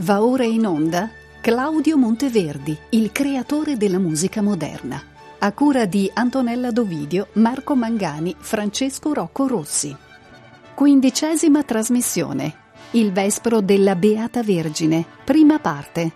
Va ora in onda Claudio Monteverdi, il creatore della musica moderna, a cura di Antonella Dovidio, Marco Mangani, Francesco Rocco Rossi. Quindicesima trasmissione. Il Vespro della Beata Vergine, prima parte.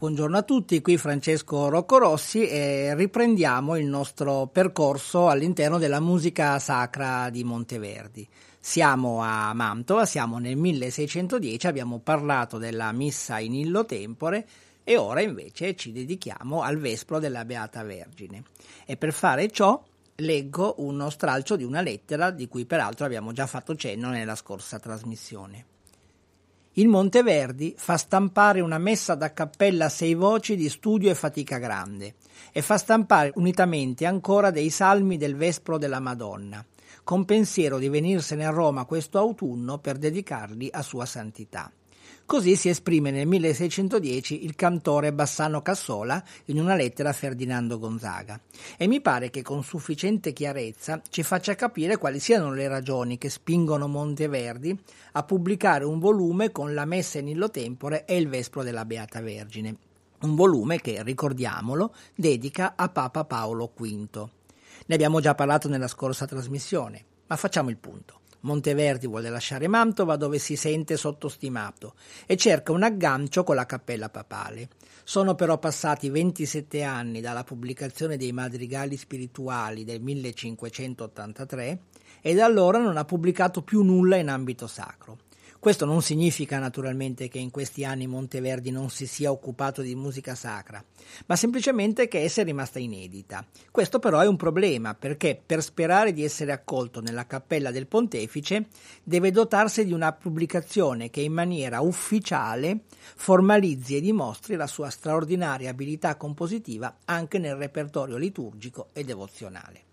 Buongiorno a tutti, qui Francesco Rocco Rossi e riprendiamo il nostro percorso all'interno della musica sacra di Monteverdi. Siamo a Mantova, siamo nel 1610, abbiamo parlato della missa in illo tempore e ora invece ci dedichiamo al Vespro della Beata Vergine. E per fare ciò leggo uno stralcio di una lettera di cui peraltro abbiamo già fatto cenno nella scorsa trasmissione. Il Monteverdi fa stampare una messa da cappella a sei voci di studio e fatica grande e fa stampare unitamente ancora dei salmi del Vespro della Madonna, con pensiero di venirsene a Roma questo autunno per dedicarli a sua santità. Così si esprime nel 1610 il cantore Bassano Cassola in una lettera a Ferdinando Gonzaga e mi pare che con sufficiente chiarezza ci faccia capire quali siano le ragioni che spingono Monteverdi a pubblicare un volume con la messa in illo tempore e il Vespro della Beata Vergine. Un volume che, ricordiamolo, dedica a Papa Paolo V. Ne abbiamo già parlato nella scorsa trasmissione, ma facciamo il punto. Monteverdi vuole lasciare Mantova dove si sente sottostimato e cerca un aggancio con la cappella papale. Sono però passati 27 anni dalla pubblicazione dei madrigali spirituali del 1583 e da allora non ha pubblicato più nulla in ambito sacro. Questo non significa naturalmente che in questi anni Monteverdi non si sia occupato di musica sacra, ma semplicemente che essa è rimasta inedita. Questo però è un problema perché per sperare di essere accolto nella cappella del pontefice deve dotarsi di una pubblicazione che in maniera ufficiale formalizzi e dimostri la sua straordinaria abilità compositiva anche nel repertorio liturgico e devozionale.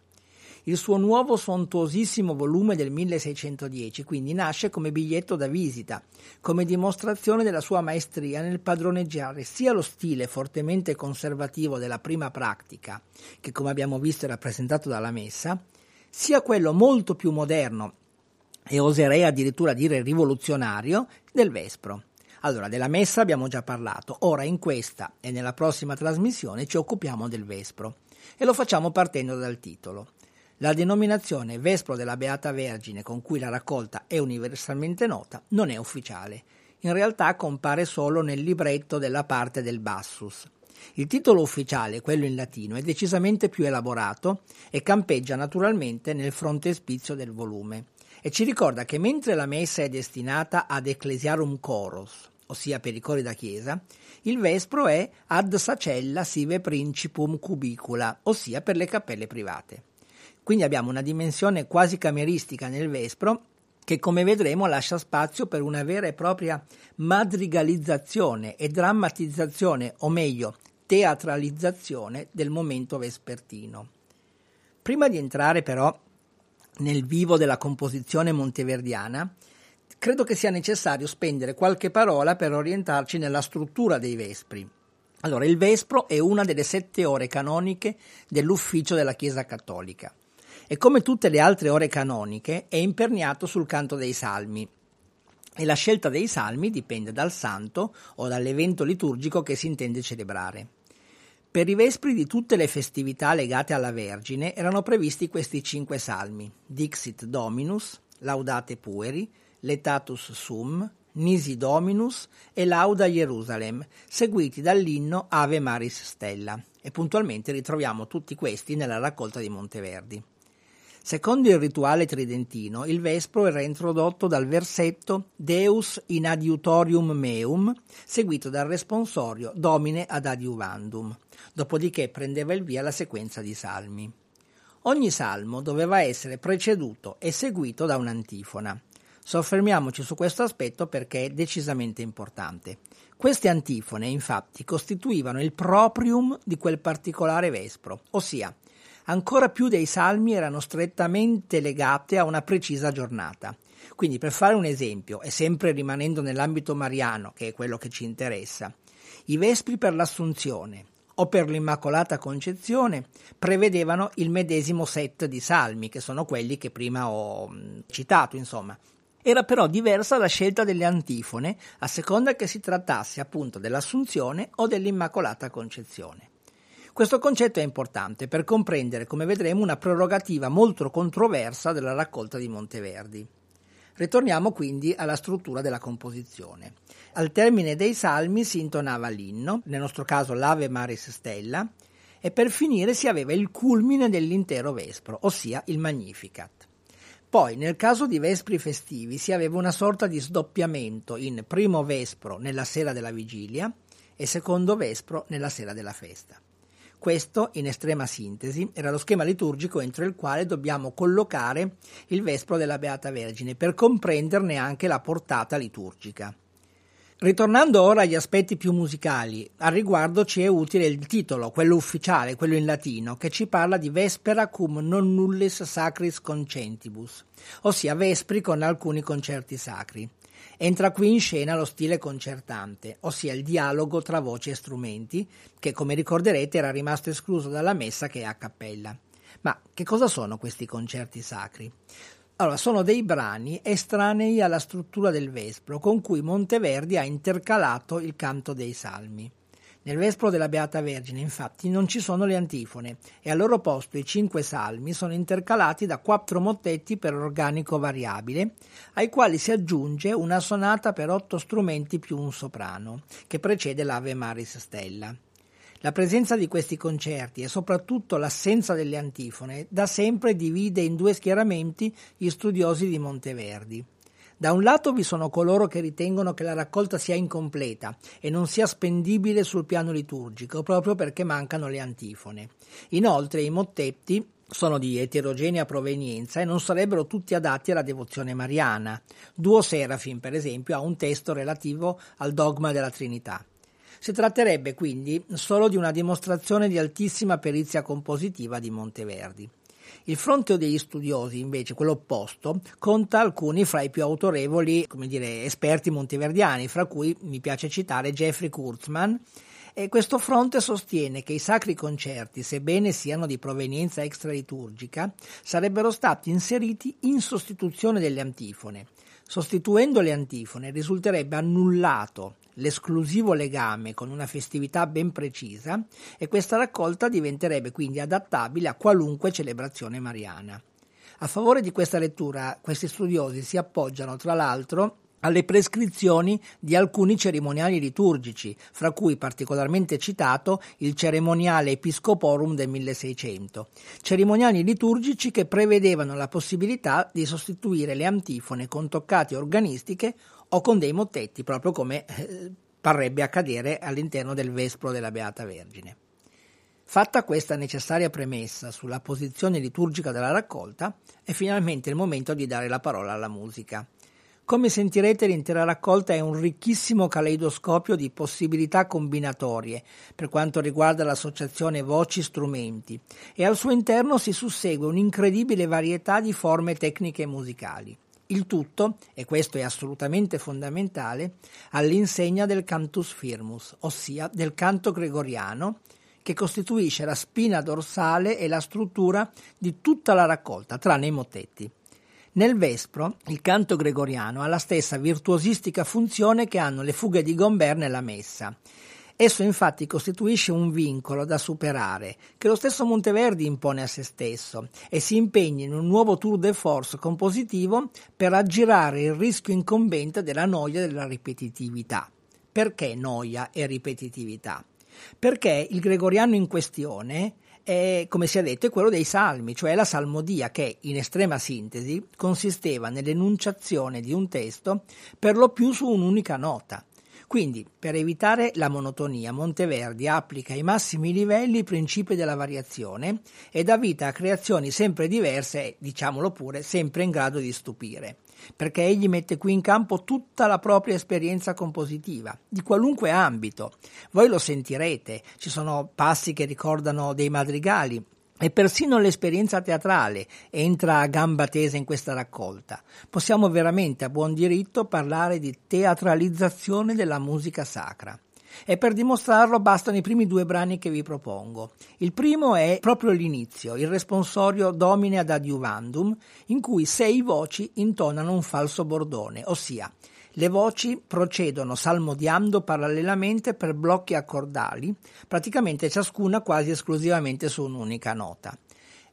Il suo nuovo sontuosissimo volume del 1610 quindi nasce come biglietto da visita, come dimostrazione della sua maestria nel padroneggiare sia lo stile fortemente conservativo della prima pratica, che come abbiamo visto è rappresentato dalla messa, sia quello molto più moderno e oserei addirittura dire rivoluzionario del Vespro. Allora, della messa abbiamo già parlato, ora in questa e nella prossima trasmissione ci occupiamo del Vespro e lo facciamo partendo dal titolo. La denominazione Vespro della Beata Vergine con cui la raccolta è universalmente nota non è ufficiale. In realtà compare solo nel libretto della parte del Bassus. Il titolo ufficiale, quello in latino, è decisamente più elaborato e campeggia naturalmente nel frontespizio del volume e ci ricorda che mentre la messa è destinata ad Ecclesiarum Choros, ossia per i cori da chiesa, il Vespro è ad Sacella sive principum cubicula, ossia per le cappelle private. Quindi abbiamo una dimensione quasi cameristica nel Vespro che come vedremo lascia spazio per una vera e propria madrigalizzazione e drammatizzazione, o meglio, teatralizzazione del momento vespertino. Prima di entrare però nel vivo della composizione monteverdiana, credo che sia necessario spendere qualche parola per orientarci nella struttura dei Vespri. Allora, il Vespro è una delle sette ore canoniche dell'ufficio della Chiesa Cattolica e come tutte le altre ore canoniche è imperniato sul canto dei salmi. E la scelta dei salmi dipende dal santo o dall'evento liturgico che si intende celebrare. Per i vespri di tutte le festività legate alla Vergine erano previsti questi cinque salmi: Dixit Dominus, Laudate Pueri, Letatus Sum, Nisi Dominus e Lauda Jerusalem, seguiti dall'inno Ave Maris Stella. E puntualmente ritroviamo tutti questi nella raccolta di Monteverdi. Secondo il rituale tridentino, il Vespro era introdotto dal versetto Deus in adiutorium meum, seguito dal responsorio Domine ad adiuvandum, dopodiché prendeva il via la sequenza di salmi. Ogni salmo doveva essere preceduto e seguito da un'antifona. Soffermiamoci su questo aspetto perché è decisamente importante. Queste antifone, infatti, costituivano il proprium di quel particolare vespro, ossia ancora più dei salmi erano strettamente legate a una precisa giornata. Quindi, per fare un esempio, e sempre rimanendo nell'ambito mariano, che è quello che ci interessa, i Vespri per l'Assunzione, o per l'Immacolata Concezione prevedevano il medesimo set di salmi, che sono quelli che prima ho mm, citato, insomma. Era però diversa la scelta delle antifone a seconda che si trattasse appunto dell'Assunzione o dell'Immacolata Concezione. Questo concetto è importante per comprendere, come vedremo, una prerogativa molto controversa della raccolta di Monteverdi. Ritorniamo quindi alla struttura della composizione. Al termine dei salmi si intonava l'inno, nel nostro caso l'Ave Maris Stella, e per finire si aveva il culmine dell'intero vespro, ossia il Magnificat. Poi, nel caso di vespri festivi, si aveva una sorta di sdoppiamento in primo vespro nella sera della vigilia e secondo vespro nella sera della festa. Questo, in estrema sintesi, era lo schema liturgico entro il quale dobbiamo collocare il Vespro della Beata Vergine per comprenderne anche la portata liturgica. Ritornando ora agli aspetti più musicali, al riguardo ci è utile il titolo, quello ufficiale, quello in latino, che ci parla di Vespera cum non nullis sacris concentibus, ossia vespri con alcuni concerti sacri. Entra qui in scena lo stile concertante, ossia il dialogo tra voci e strumenti, che come ricorderete era rimasto escluso dalla messa che è a cappella. Ma che cosa sono questi concerti sacri? Allora, sono dei brani estranei alla struttura del Vespro, con cui Monteverdi ha intercalato il canto dei salmi. Nel Vespro della Beata Vergine, infatti, non ci sono le antifone e al loro posto i cinque salmi sono intercalati da quattro mottetti per organico variabile, ai quali si aggiunge una sonata per otto strumenti più un soprano, che precede l'Ave Maris Stella. La presenza di questi concerti e soprattutto l'assenza delle antifone da sempre divide in due schieramenti gli studiosi di Monteverdi. Da un lato vi sono coloro che ritengono che la raccolta sia incompleta e non sia spendibile sul piano liturgico proprio perché mancano le antifone. Inoltre i mottetti sono di eterogenea provenienza e non sarebbero tutti adatti alla devozione mariana. Duo Serafin, per esempio, ha un testo relativo al dogma della Trinità. Si tratterebbe quindi solo di una dimostrazione di altissima perizia compositiva di Monteverdi. Il fronte degli studiosi, invece, quello opposto, conta alcuni fra i più autorevoli dire, esperti monteverdiani, fra cui mi piace citare Jeffrey Kurtzman, e questo fronte sostiene che i sacri concerti, sebbene siano di provenienza extraliturgica, sarebbero stati inseriti in sostituzione delle antifone. Sostituendo le antifone risulterebbe annullato l'esclusivo legame con una festività ben precisa e questa raccolta diventerebbe quindi adattabile a qualunque celebrazione mariana. A favore di questa lettura, questi studiosi si appoggiano tra l'altro alle prescrizioni di alcuni cerimoniali liturgici, fra cui particolarmente citato il cerimoniale Episcoporum del 1600, cerimoniali liturgici che prevedevano la possibilità di sostituire le antifone con toccate organistiche o con dei mottetti, proprio come eh, parrebbe accadere all'interno del Vespro della Beata Vergine. Fatta questa necessaria premessa sulla posizione liturgica della raccolta, è finalmente il momento di dare la parola alla musica. Come sentirete l'intera raccolta è un ricchissimo caleidoscopio di possibilità combinatorie per quanto riguarda l'associazione voci-strumenti e al suo interno si sussegue un'incredibile varietà di forme tecniche musicali. Il tutto, e questo è assolutamente fondamentale, all'insegna del cantus firmus, ossia del canto gregoriano, che costituisce la spina dorsale e la struttura di tutta la raccolta, tranne i mottetti. Nel Vespro, il canto gregoriano ha la stessa virtuosistica funzione che hanno le fughe di Gombert nella Messa Esso infatti costituisce un vincolo da superare che lo stesso Monteverdi impone a se stesso e si impegna in un nuovo tour de force compositivo per aggirare il rischio incombente della noia e della ripetitività. Perché noia e ripetitività? Perché il gregoriano in questione è, come si è detto, è quello dei salmi, cioè la salmodia che, in estrema sintesi, consisteva nell'enunciazione di un testo per lo più su un'unica nota. Quindi, per evitare la monotonia, Monteverdi applica ai massimi livelli i principi della variazione e dà vita a creazioni sempre diverse e, diciamolo pure, sempre in grado di stupire perché egli mette qui in campo tutta la propria esperienza compositiva, di qualunque ambito. Voi lo sentirete, ci sono passi che ricordano dei madrigali, e persino l'esperienza teatrale entra a gamba tesa in questa raccolta. Possiamo veramente a buon diritto parlare di teatralizzazione della musica sacra. e per dimostrarlo bastano i primi due brani che vi propongo. Il primo è proprio l'inizio, il responsorio Domine ad adiuvandum, in cui sei voci intonano un falso bordone, ossia le voci procedono salmodiando parallelamente per blocchi accordali, praticamente ciascuna quasi esclusivamente su un'unica nota.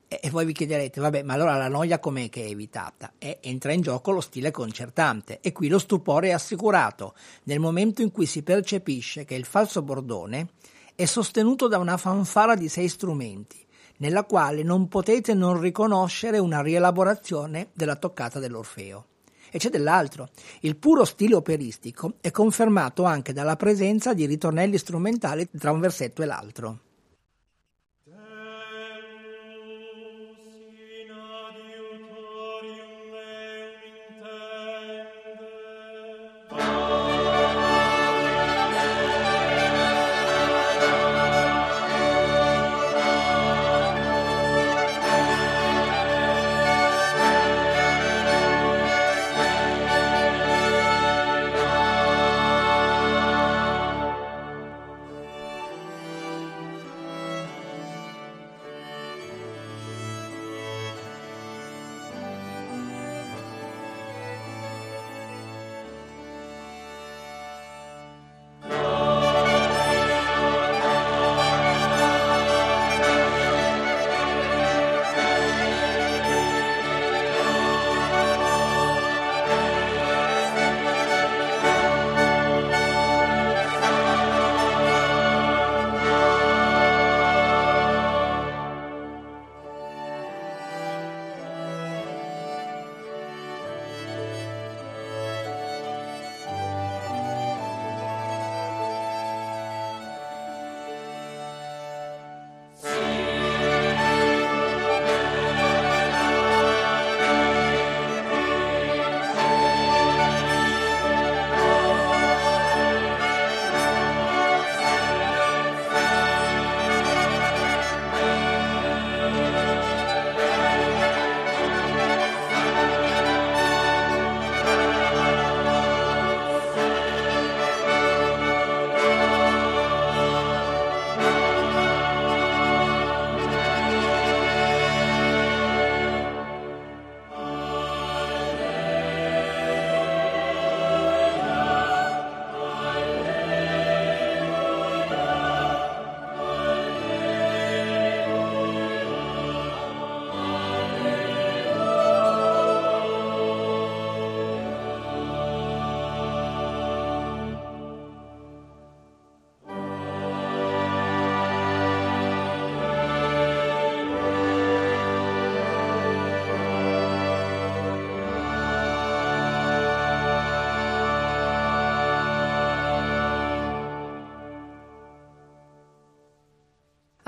E voi vi chiederete, vabbè, ma allora la noia com'è che è evitata? E entra in gioco lo stile concertante e qui lo stupore è assicurato nel momento in cui si percepisce che il falso bordone è sostenuto da una fanfara di sei strumenti, nella quale non potete non riconoscere una rielaborazione della toccata dell'Orfeo. E c'è dell'altro. Il puro stile operistico è confermato anche dalla presenza di ritornelli strumentali tra un versetto e l'altro.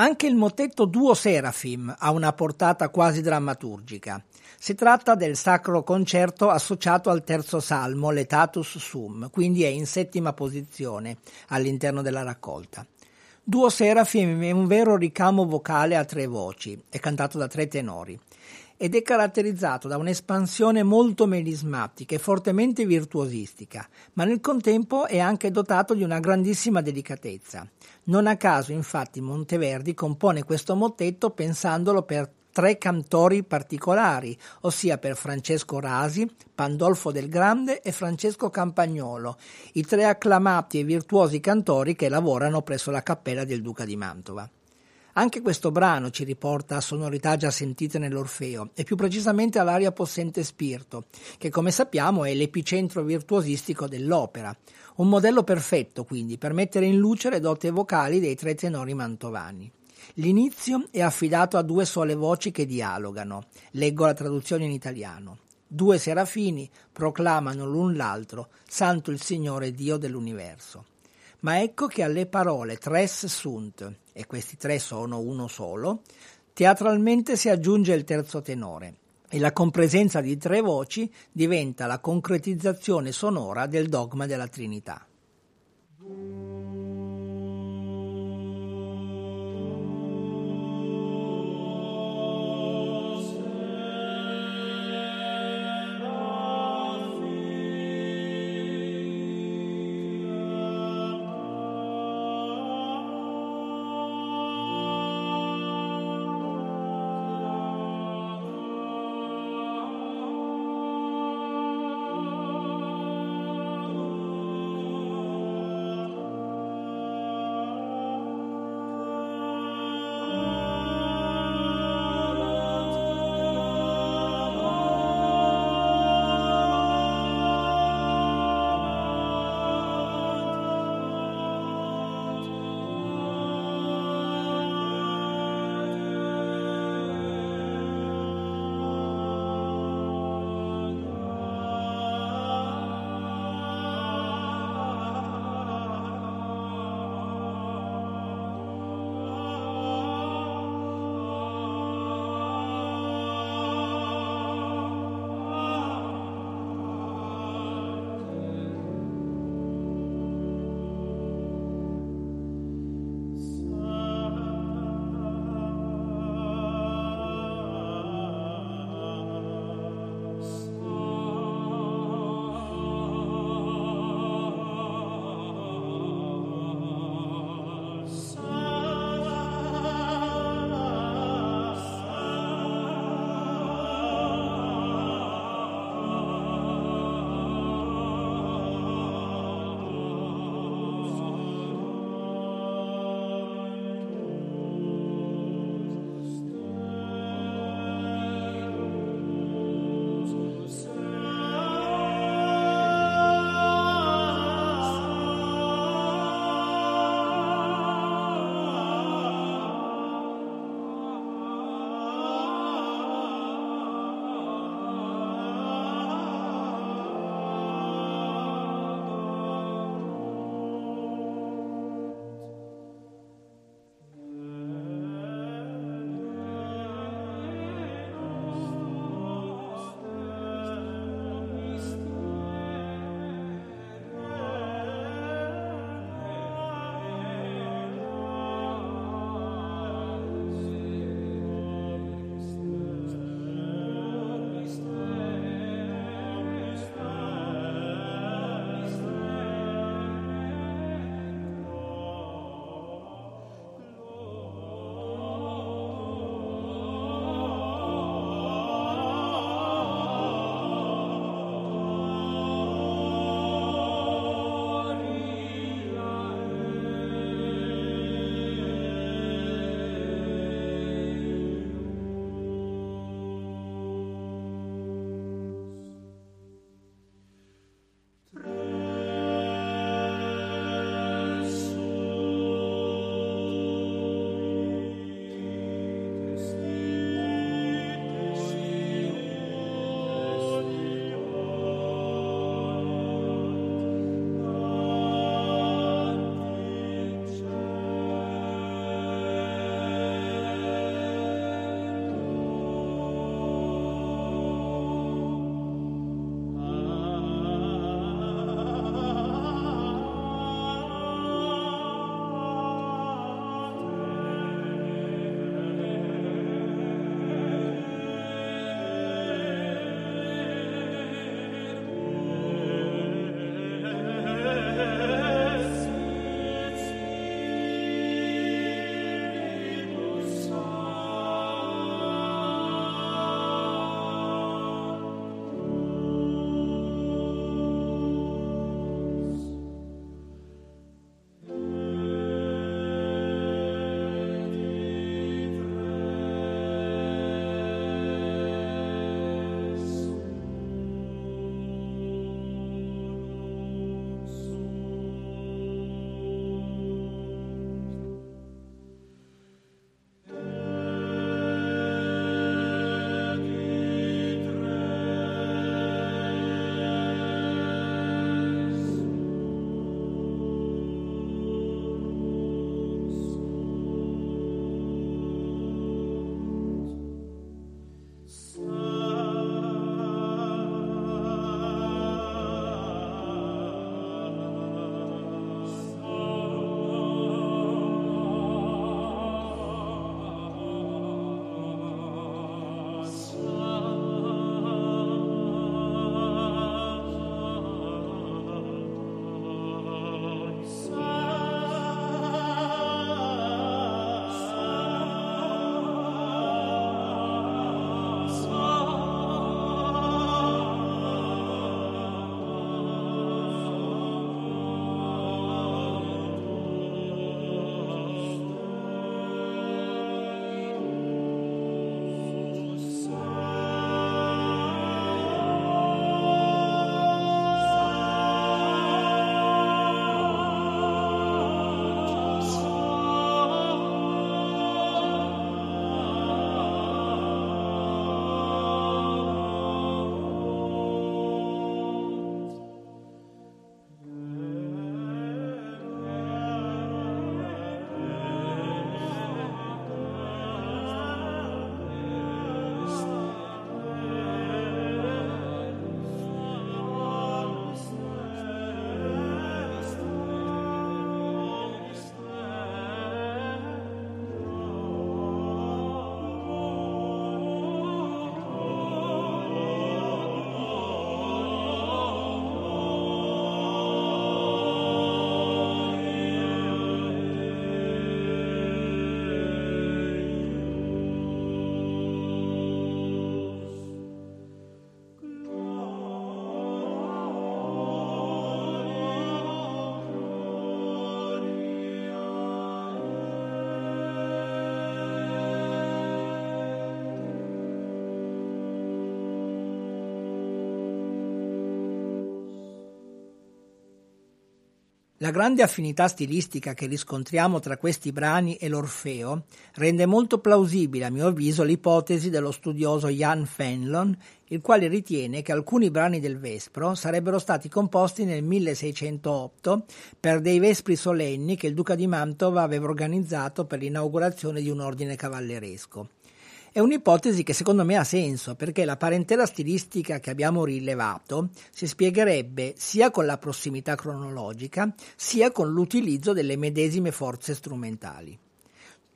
Anche il motetto Duo Serafim ha una portata quasi drammaturgica. Si tratta del sacro concerto associato al terzo salmo, l'Etatus Sum, quindi è in settima posizione all'interno della raccolta. Duo Serafim è un vero ricamo vocale a tre voci, è cantato da tre tenori ed è caratterizzato da un'espansione molto melismatica e fortemente virtuosistica, ma nel contempo è anche dotato di una grandissima delicatezza. Non a caso, infatti, Monteverdi compone questo mottetto pensandolo per tre cantori particolari, ossia per Francesco Rasi, Pandolfo del Grande e Francesco Campagnolo, i tre acclamati e virtuosi cantori che lavorano presso la cappella del Duca di Mantova. Anche questo brano ci riporta a sonorità già sentite nell'Orfeo e più precisamente all'aria possente spirito, che come sappiamo è l'epicentro virtuosistico dell'opera. Un modello perfetto quindi per mettere in luce le doti vocali dei tre tenori mantovani. L'inizio è affidato a due sole voci che dialogano. Leggo la traduzione in italiano. Due serafini proclamano l'un l'altro, Santo il Signore Dio dell'universo. Ma ecco che alle parole tres sunt, e questi tre sono uno solo, teatralmente si aggiunge il terzo tenore e la compresenza di tre voci diventa la concretizzazione sonora del dogma della Trinità. La grande affinità stilistica che riscontriamo tra questi brani e l'Orfeo rende molto plausibile, a mio avviso, l'ipotesi dello studioso Jan Fenlon, il quale ritiene che alcuni brani del Vespro sarebbero stati composti nel 1608 per dei vespri solenni che il duca di Mantova aveva organizzato per l'inaugurazione di un ordine cavalleresco. È un'ipotesi che secondo me ha senso perché la parentela stilistica che abbiamo rilevato si spiegherebbe sia con la prossimità cronologica sia con l'utilizzo delle medesime forze strumentali.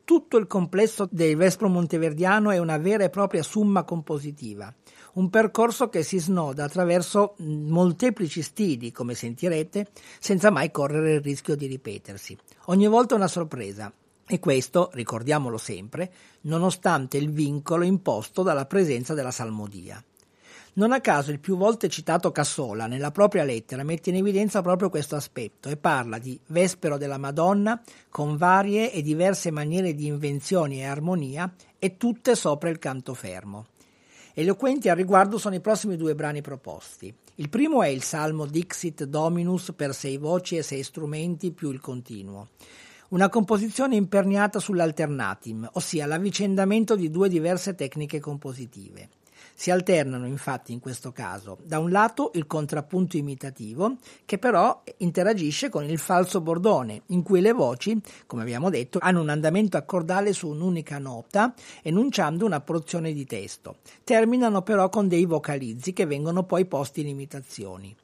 Tutto il complesso del Vespro Monteverdiano è una vera e propria summa compositiva, un percorso che si snoda attraverso molteplici stili, come sentirete, senza mai correre il rischio di ripetersi. Ogni volta una sorpresa, e questo, ricordiamolo sempre, nonostante il vincolo imposto dalla presenza della salmodia. Non a caso il più volte citato Cassola nella propria lettera mette in evidenza proprio questo aspetto e parla di Vespero della Madonna con varie e diverse maniere di invenzioni e armonia e tutte sopra il canto fermo. Eloquenti al riguardo sono i prossimi due brani proposti. Il primo è il Salmo Dixit Dominus per sei voci e sei strumenti più il continuo una composizione imperniata sull'alternatim, ossia l'avvicendamento di due diverse tecniche compositive. Si alternano infatti in questo caso da un lato il contrappunto imitativo, che però interagisce con il falso bordone, in cui le voci, come abbiamo detto, hanno un andamento accordale su un'unica nota, enunciando una porzione di testo. Terminano però con dei vocalizzi che vengono poi posti in imitazioni.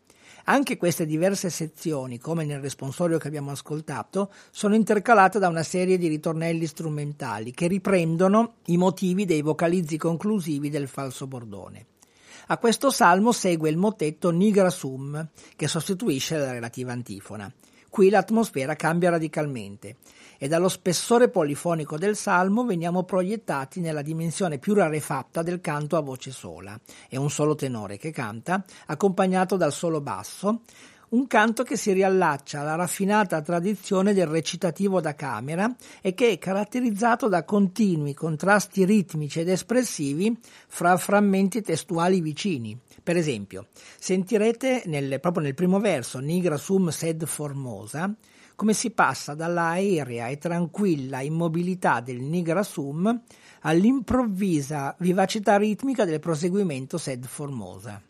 Anche queste diverse sezioni, come nel responsorio che abbiamo ascoltato, sono intercalate da una serie di ritornelli strumentali che riprendono i motivi dei vocalizzi conclusivi del falso bordone. A questo salmo segue il motetto Nigra Sum, che sostituisce la relativa antifona. Qui l'atmosfera cambia radicalmente e dallo spessore polifonico del salmo veniamo proiettati nella dimensione più rarefatta del canto a voce sola. È un solo tenore che canta, accompagnato dal solo basso, un canto che si riallaccia alla raffinata tradizione del recitativo da camera e che è caratterizzato da continui contrasti ritmici ed espressivi fra frammenti testuali vicini. Per esempio, sentirete nel, proprio nel primo verso Nigra sum sed formosa come si passa dalla aerea e tranquilla immobilità del Nigra sum all'improvvisa vivacità ritmica del proseguimento sed formosa.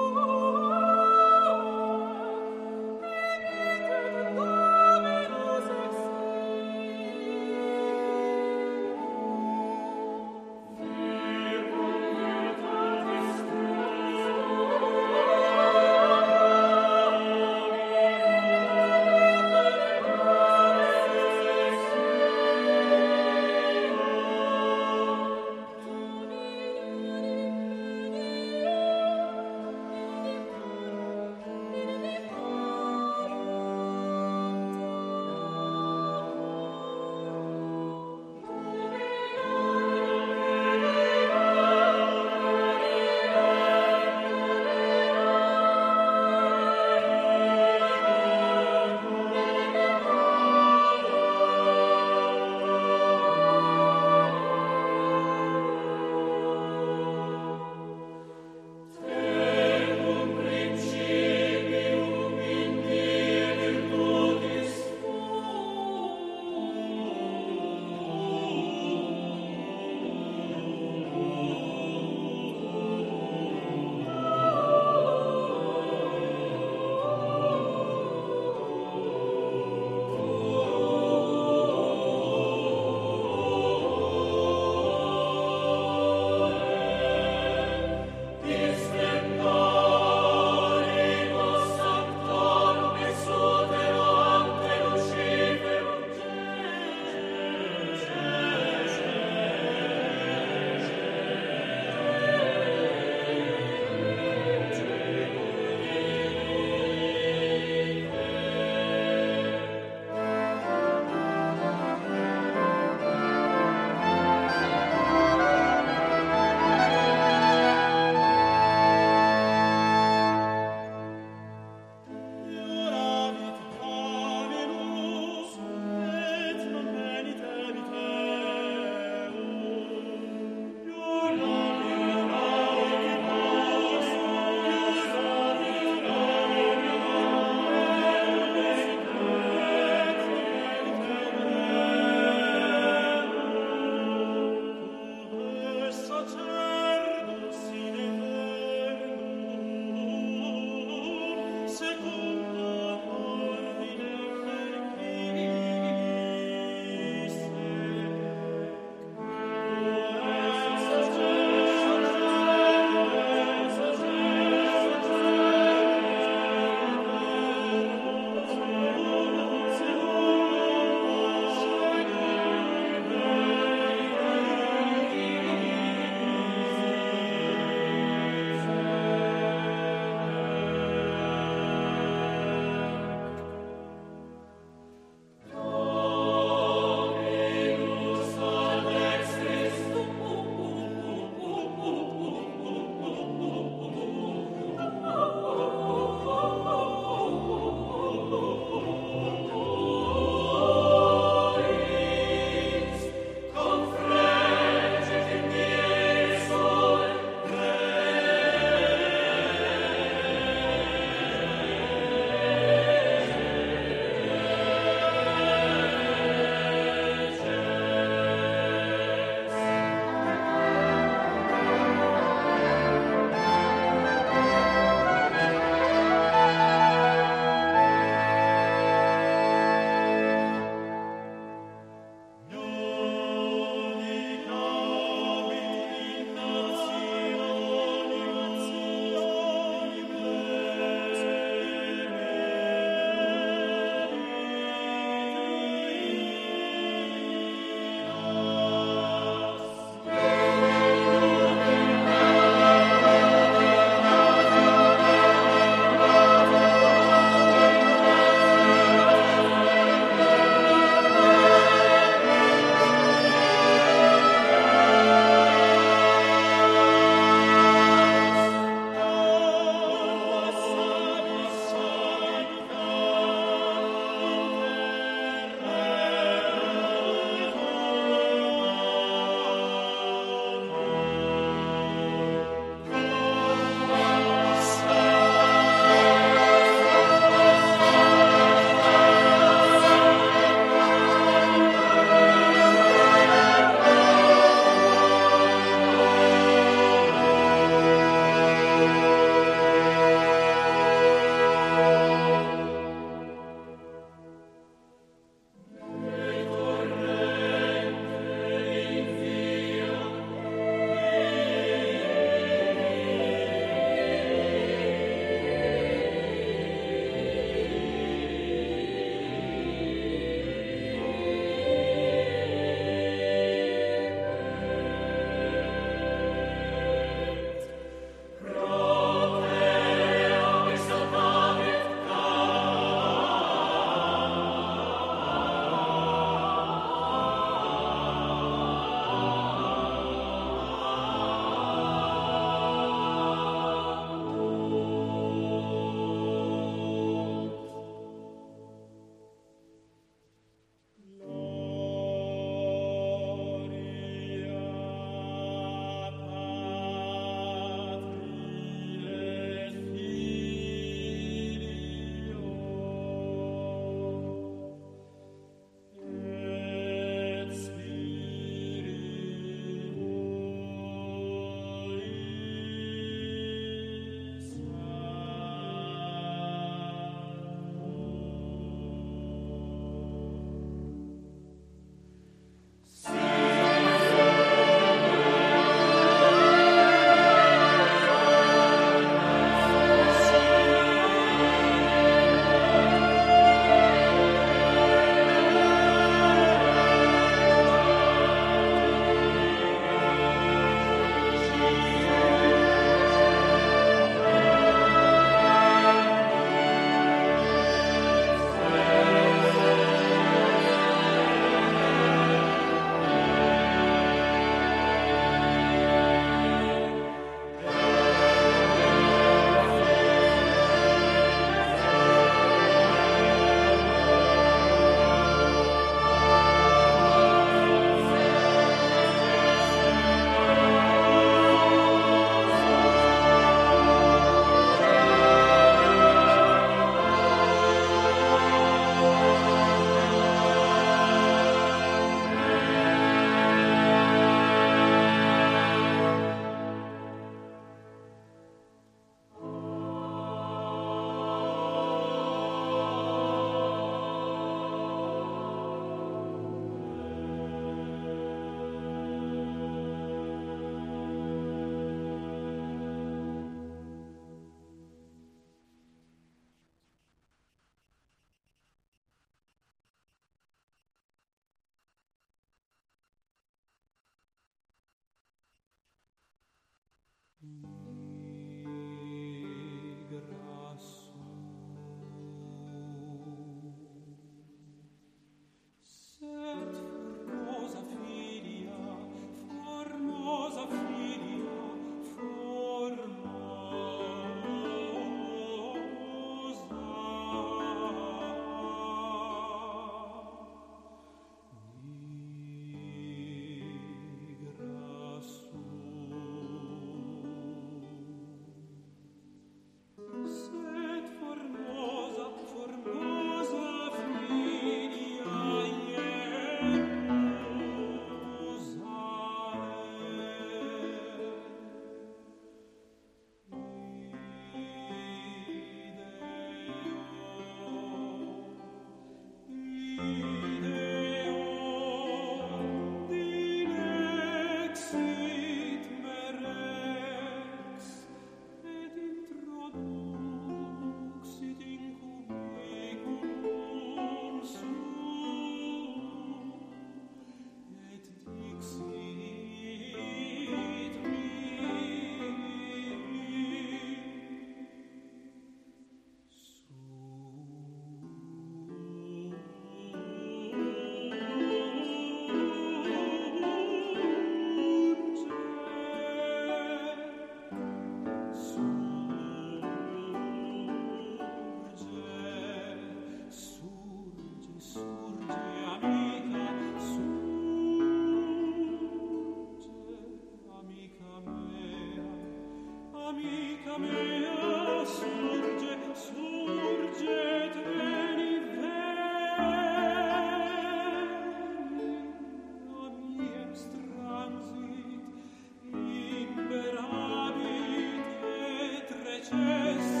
precious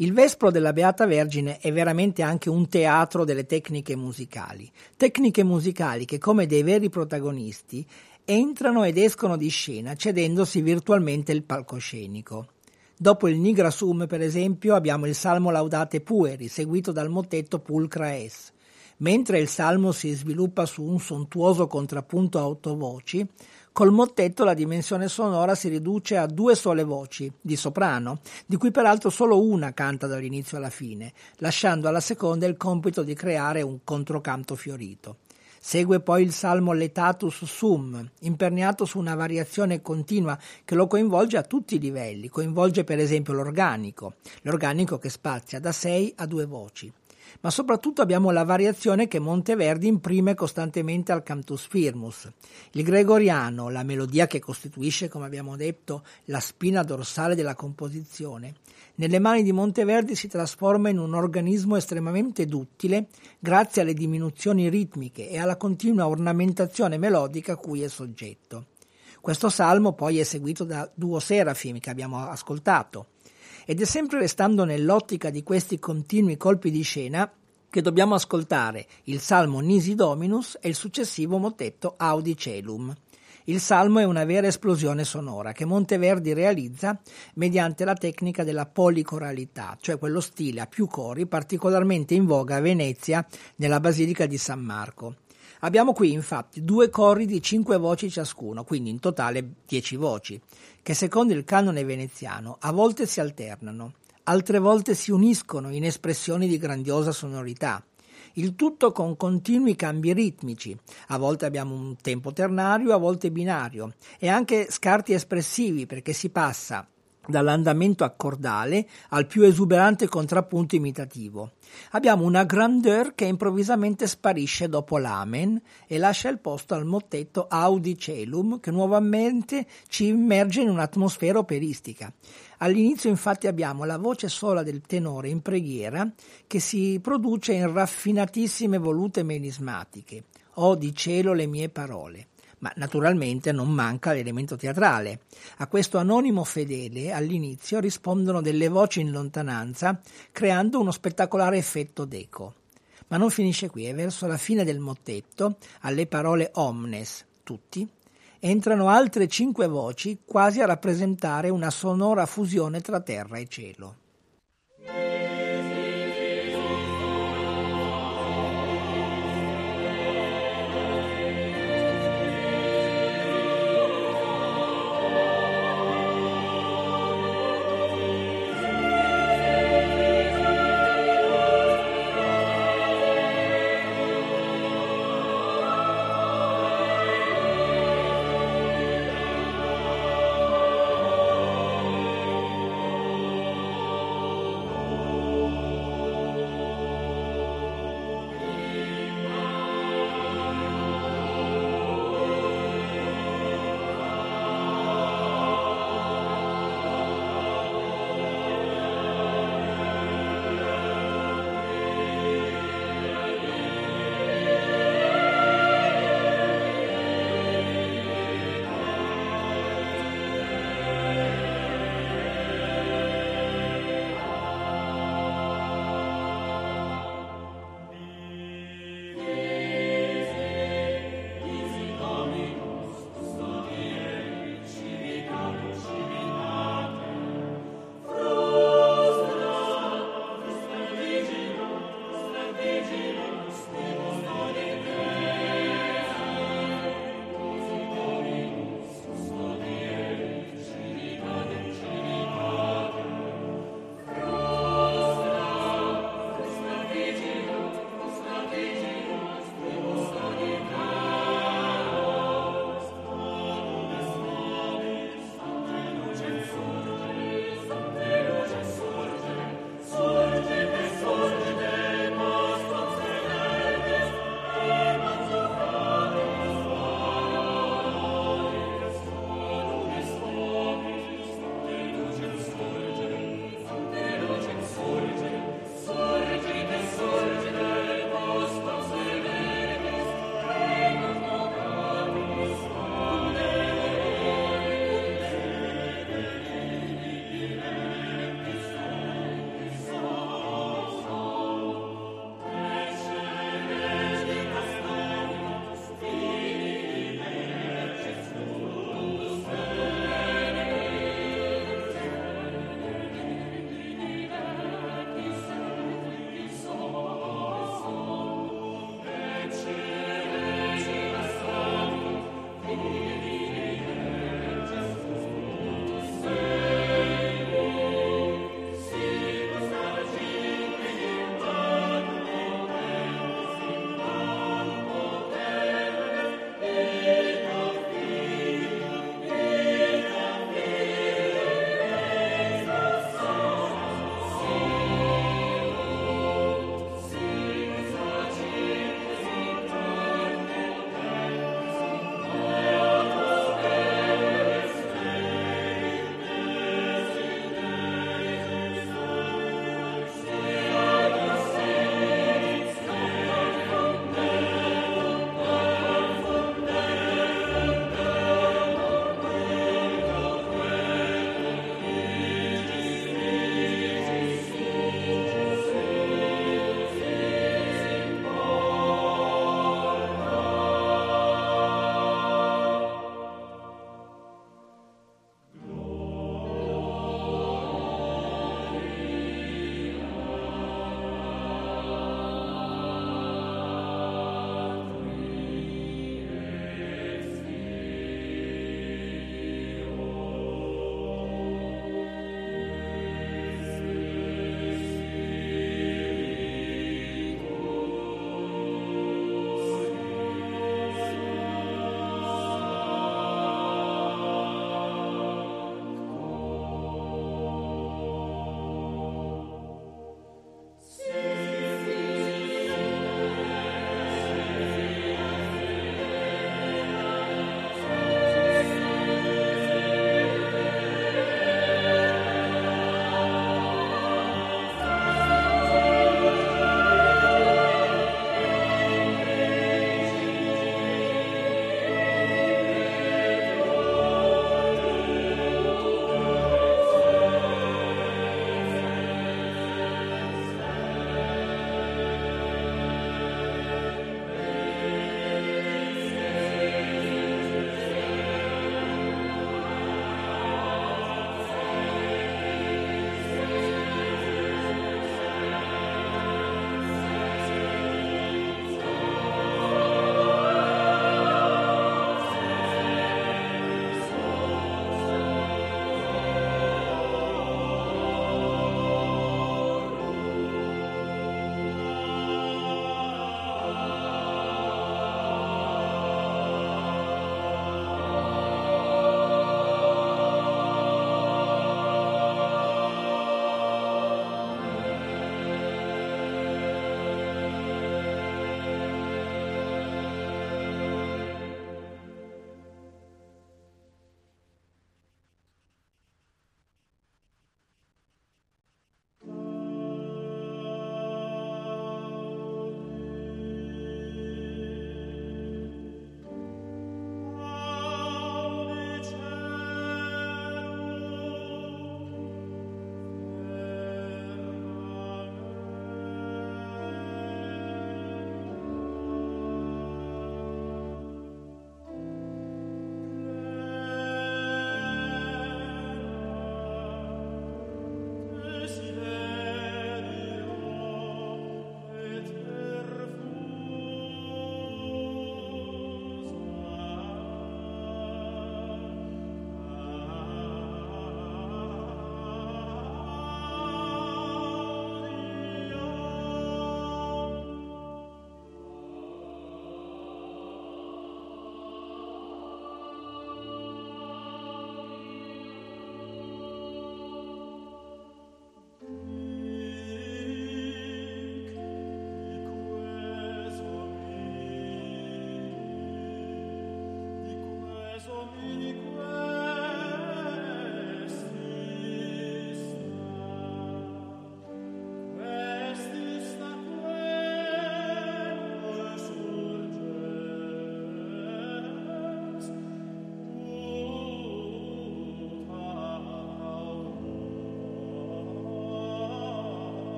Il Vespro della Beata Vergine è veramente anche un teatro delle tecniche musicali, tecniche musicali che come dei veri protagonisti entrano ed escono di scena cedendosi virtualmente il palcoscenico. Dopo il Nigra Sum, per esempio, abbiamo il Salmo Laudate Pueri, seguito dal motetto Pulcra Es. Mentre il salmo si sviluppa su un sontuoso contrappunto a otto voci, Col mottetto la dimensione sonora si riduce a due sole voci, di soprano, di cui peraltro solo una canta dall'inizio alla fine, lasciando alla seconda il compito di creare un controcanto fiorito. Segue poi il salmo Letatus Sum, imperniato su una variazione continua che lo coinvolge a tutti i livelli, coinvolge per esempio l'organico, l'organico che spazia da sei a due voci ma soprattutto abbiamo la variazione che Monteverdi imprime costantemente al Cantus Firmus. Il gregoriano, la melodia che costituisce, come abbiamo detto, la spina dorsale della composizione, nelle mani di Monteverdi si trasforma in un organismo estremamente duttile grazie alle diminuzioni ritmiche e alla continua ornamentazione melodica a cui è soggetto. Questo salmo poi è seguito da Duo Serafim che abbiamo ascoltato ed è sempre restando nell'ottica di questi continui colpi di scena che dobbiamo ascoltare il salmo Nisi Dominus e il successivo motetto Audi Celum. Il salmo è una vera esplosione sonora che Monteverdi realizza mediante la tecnica della policoralità, cioè quello stile a più cori particolarmente in voga a Venezia nella Basilica di San Marco. Abbiamo qui infatti due cori di cinque voci ciascuno, quindi in totale dieci voci, che secondo il canone veneziano a volte si alternano, altre volte si uniscono in espressioni di grandiosa sonorità. Il tutto con continui cambi ritmici. A volte abbiamo un tempo ternario, a volte binario, e anche scarti espressivi perché si passa dall'andamento accordale al più esuberante contrappunto imitativo. Abbiamo una grandeur che improvvisamente sparisce dopo l'amen e lascia il posto al mottetto Audi Celum che nuovamente ci immerge in un'atmosfera operistica. All'inizio infatti abbiamo la voce sola del tenore in preghiera che si produce in raffinatissime volute melismatiche. Oh di cielo le mie parole ma naturalmente non manca l'elemento teatrale. A questo anonimo fedele all'inizio rispondono delle voci in lontananza, creando uno spettacolare effetto d'eco. Ma non finisce qui, e verso la fine del mottetto, alle parole omnes, tutti, entrano altre cinque voci quasi a rappresentare una sonora fusione tra terra e cielo.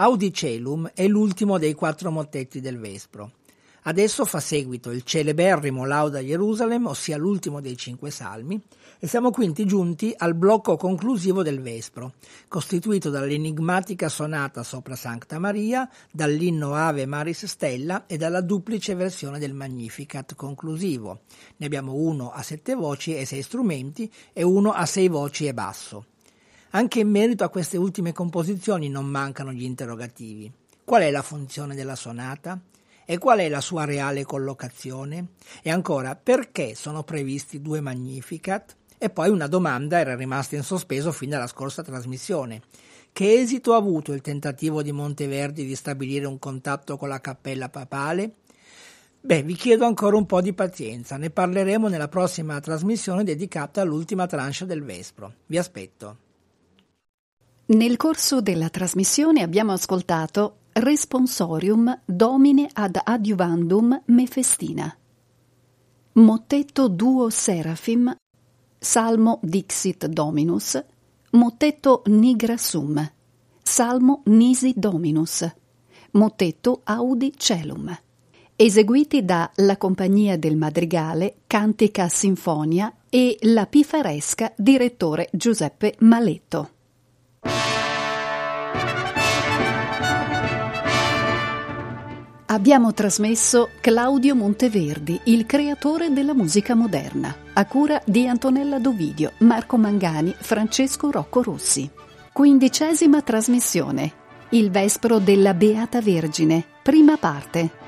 Audicelum è l'ultimo dei quattro mottetti del Vespro. Adesso fa seguito il celeberrimo Lauda Jerusalem, ossia l'ultimo dei cinque salmi, e siamo quindi giunti al blocco conclusivo del Vespro, costituito dall'enigmatica sonata sopra Sancta Maria, dall'inno Ave Maris Stella e dalla duplice versione del Magnificat conclusivo. Ne abbiamo uno a sette voci e sei strumenti e uno a sei voci e basso. Anche in merito a queste ultime composizioni non mancano gli interrogativi. Qual è la funzione della sonata? E qual è la sua reale collocazione? E ancora, perché sono previsti due Magnificat? E poi una domanda era rimasta in sospeso fin dalla scorsa trasmissione. Che esito ha avuto il tentativo di Monteverdi di stabilire un contatto con la cappella papale? Beh, vi chiedo ancora un po' di pazienza, ne parleremo nella prossima trasmissione dedicata all'ultima tranche del Vespro. Vi aspetto. Nel corso della trasmissione abbiamo ascoltato Responsorium Domine ad Adiuvandum Mefestina. Mottetto Duo Serafim, Salmo Dixit Dominus, Mottetto Nigra Sum, Salmo Nisi Dominus, Mottetto Audi Celum, eseguiti da La Compagnia del Madrigale, Cantica Sinfonia e La Pifaresca, direttore Giuseppe Maletto. Abbiamo trasmesso Claudio Monteverdi, il creatore della musica moderna, a cura di Antonella Dovidio, Marco Mangani, Francesco Rocco Rossi. Quindicesima trasmissione. Il Vespro della Beata Vergine, prima parte.